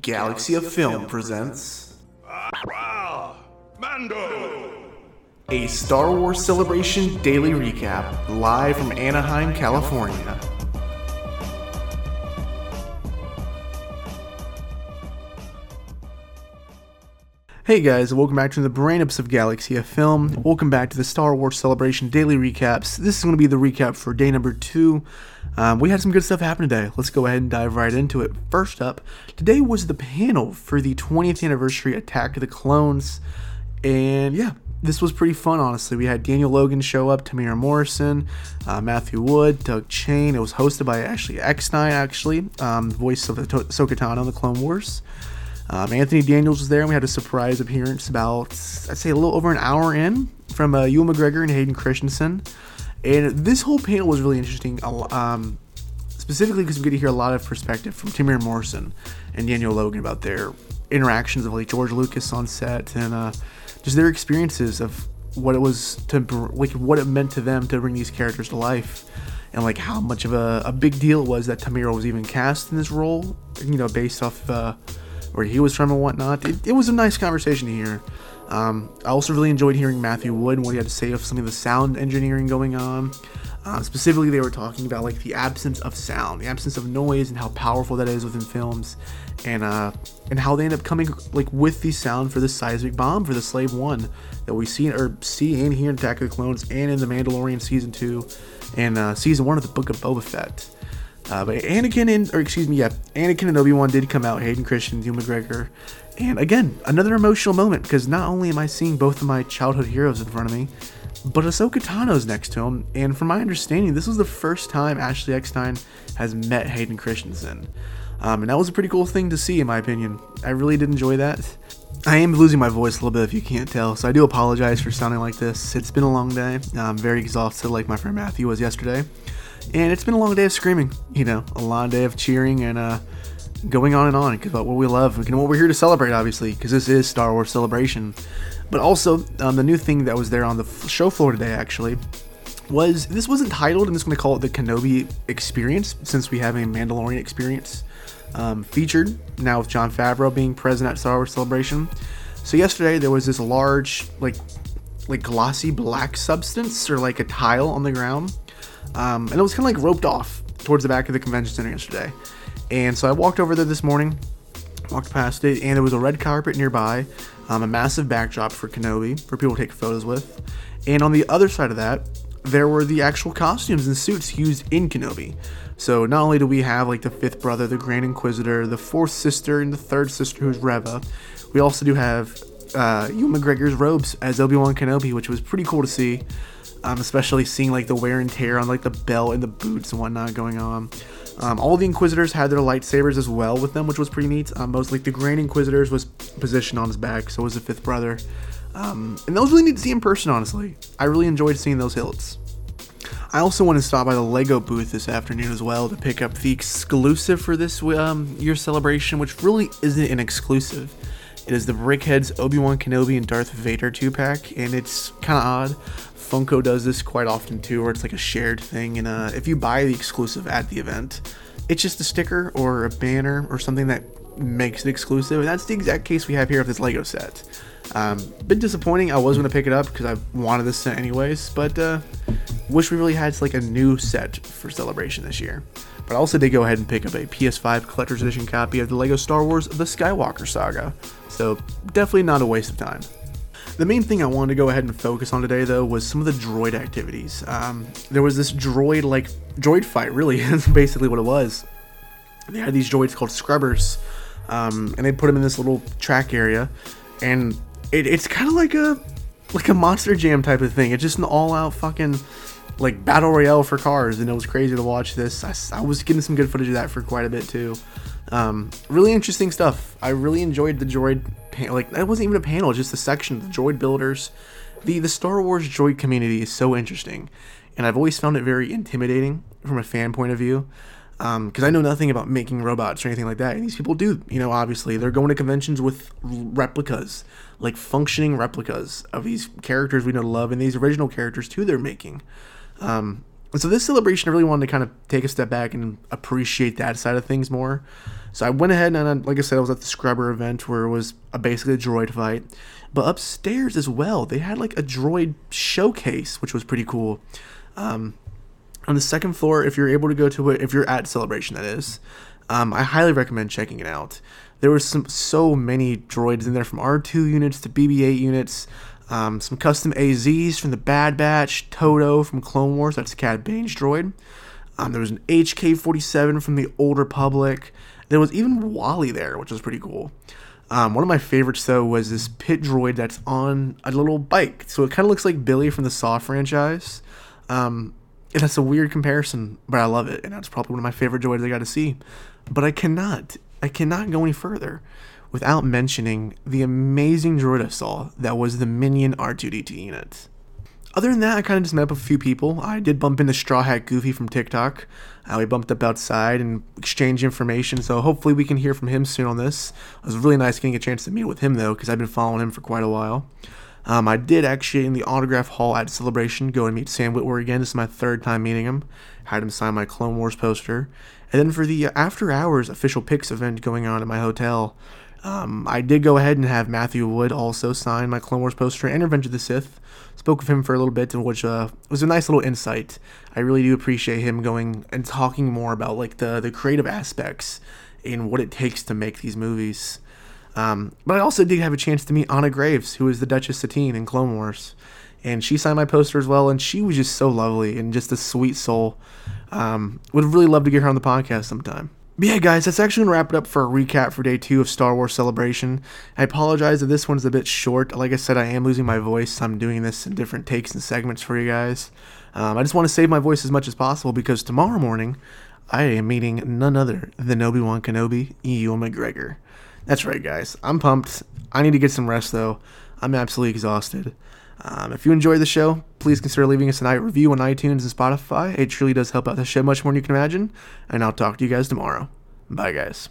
Galaxy of Film presents Mando! a Star Wars Celebration daily recap live from Anaheim, California. Hey guys, welcome back to the brain ups of Galaxy of Film. Welcome back to the Star Wars Celebration daily recaps. This is going to be the recap for day number two. Um, we had some good stuff happen today. Let's go ahead and dive right into it. First up, today was the panel for the 20th anniversary Attack of the Clones. And yeah, this was pretty fun, honestly. We had Daniel Logan show up, Temuera Morrison, uh, Matthew Wood, Doug Chiang. It was hosted by Ashley Eckstein, actually, um, voice of the Ahsoka Tano the Clone Wars. Um, Anthony Daniels was there, and we had a surprise appearance about, I'd say, a little over an hour in from uh, Ewan McGregor and Hayden Christensen. And this whole panel was really interesting, um, specifically because we get to hear a lot of perspective from Temuera Morrison and Daniel Logan about their interactions of like George Lucas on set and uh, just their experiences of what it was to like what it meant to them to bring these characters to life and like how much of a, a big deal it was that Temuera was even cast in this role you know based off uh, where he was from and whatnot it, it was a nice conversation hear um, I also really enjoyed hearing Matthew Wood and what he had to say of some of the sound engineering going on. Uh, specifically, they were talking about like the absence of sound, the absence of noise, and how powerful that is within films, and uh, and how they end up coming like with the sound for the seismic bomb for the Slave One that we see or see and hear in Attack of the Clones and in the Mandalorian season two, and uh, season one of the Book of Boba Fett. Uh, but Anakin and, or excuse me, yeah, Anakin and Obi Wan did come out. Hayden Christensen, Ewan McGregor, and again, another emotional moment because not only am I seeing both of my childhood heroes in front of me, but Ahsoka Tano's next to him. And from my understanding, this was the first time Ashley Eckstein has met Hayden Christensen, um, and that was a pretty cool thing to see, in my opinion. I really did enjoy that. I am losing my voice a little bit if you can't tell, so I do apologize for sounding like this. It's been a long day. I'm very exhausted, like my friend Matthew was yesterday and it's been a long day of screaming you know a long day of cheering and uh going on and on about what we love and what we're here to celebrate obviously because this is star wars celebration. But also um, the new thing that was there on the show floor today actually was this wasn't titled i'm just going to call it the kenobi experience since we have a mandalorian experience um, featured now with jon favreau being present at star wars celebration. So yesterday there was this large like like glossy black substance or like a tile on the ground um, and it was kind of like roped off towards the back of the convention center yesterday. And so I walked over there this morning, walked past it, and there was a red carpet nearby, um, a massive backdrop for Kenobi for people to take photos with. And on the other side of that, there were the actual costumes and suits used in Kenobi. So not only do we have like the fifth brother, the Grand Inquisitor, the fourth sister, and the third sister who's Reva, we also do have uh, Ewan McGregor's robes as Obi Wan Kenobi, which was pretty cool to see um, especially seeing like the wear and tear on like the belt and the boots and whatnot going on. Um, all the Inquisitors had their lightsabers as well with them, which was pretty neat. Um, most like the Grand Inquisitors was positioned on his back, so was the Fifth Brother, um, and that was really neat to see in person. Honestly, I really enjoyed seeing those hilts. I also want to stop by the Lego booth this afternoon as well to pick up the exclusive for this um, year's celebration, which really isn't an exclusive. It is the BrickHeadz Obi Wan Kenobi and Darth Vader two pack, and it's kind of odd. Funko does this quite often too, where it's like a shared thing. And uh, if you buy the exclusive at the event, it's just a sticker or a banner or something that makes it exclusive. And that's the exact case we have here of this Lego set. Um, bit disappointing. I was going to pick it up because I wanted this set anyways, but uh, wish we really had like a new set for celebration this year. But I also did go ahead and pick up a PS5 collector's edition copy of the Lego Star Wars The Skywalker Saga. So definitely not a waste of time. The main thing I wanted to go ahead and focus on today, though, was some of the droid activities. Um, there was this droid, like, droid fight, really, is basically what it was. They had these droids called scrubbers, um, and they put them in this little track area, and it, it's kind of like a like a monster jam type of thing. It's just an all-out fucking like battle royale for cars, and it was crazy to watch this. I, I was getting some good footage of that for quite a bit too. Um, really interesting stuff. I really enjoyed the droid pan- like that wasn't even a panel, just a section. The droid builders, the the Star Wars droid community is so interesting, and I've always found it very intimidating from a fan point of view. Because I know nothing about making robots or anything like that. And these people do, you know, obviously. They're going to conventions with replicas, like functioning replicas of these characters we know to love and these original characters too they're making. Um, so this celebration, I really wanted to kind of take a step back and appreciate that side of things more. So I went ahead and, like I said, I was at the Scrubber event where it was a, basically a droid fight. But upstairs as well, they had like a droid showcase, which was pretty cool. Um, on the second floor, if you're able to go to it, if you're at Celebration, that is, um, I highly recommend checking it out. There was some so many droids in there, from R2 units to BB-8 units, um, some custom AZs from the Bad Batch, Todo from Clone Wars, that's Cad Bane's droid. Um, there was an HK-47 from the Old Republic. There was even Wally there, which was pretty cool. Um, one of my favorites though was this pit droid that's on a little bike, so it kind of looks like Billy from the Saw franchise. Um, and that's a weird comparison, but I love it, and that's probably one of my favorite droids I got to see. But I cannot, I cannot go any further without mentioning the amazing droid I saw that was the Minion R2D2 unit. Other than that, I kind of just met up with a few people. I did bump into Straw Hat Goofy from TikTok. Uh, we bumped up outside and exchanged information, so hopefully we can hear from him soon on this. It was really nice getting a chance to meet with him, though, because I've been following him for quite a while. Um, I did actually, in the autograph hall at Celebration, go and meet Sam Witwer again. This is my third time meeting him. Had him sign my Clone Wars poster. And then for the after hours Official Pix event going on at my hotel, um, I did go ahead and have Matthew Wood also sign my Clone Wars poster and Revenge of the Sith. Spoke with him for a little bit, which uh, was a nice little insight. I really do appreciate him going and talking more about like the the creative aspects and what it takes to make these movies. Um, but I also did have a chance to meet Anna Graves, who is the Duchess Satine in Clone Wars. And she signed my poster as well, and she was just so lovely and just a sweet soul. Um, would really love to get her on the podcast sometime. But yeah, guys, that's actually going to wrap it up for a recap for day two of Star Wars Celebration. I apologize if this one's a bit short. Like I said, I am losing my voice. I'm doing this in different takes and segments for you guys. Um, I just want to save my voice as much as possible because tomorrow morning I am meeting none other than Obi Wan Kenobi, Ewan McGregor. That's right, guys. I'm pumped. I need to get some rest, though. I'm absolutely exhausted. Um, if you enjoy the show, please consider leaving us a night review on iTunes and Spotify. It truly does help out the show much more than you can imagine. And I'll talk to you guys tomorrow. Bye, guys.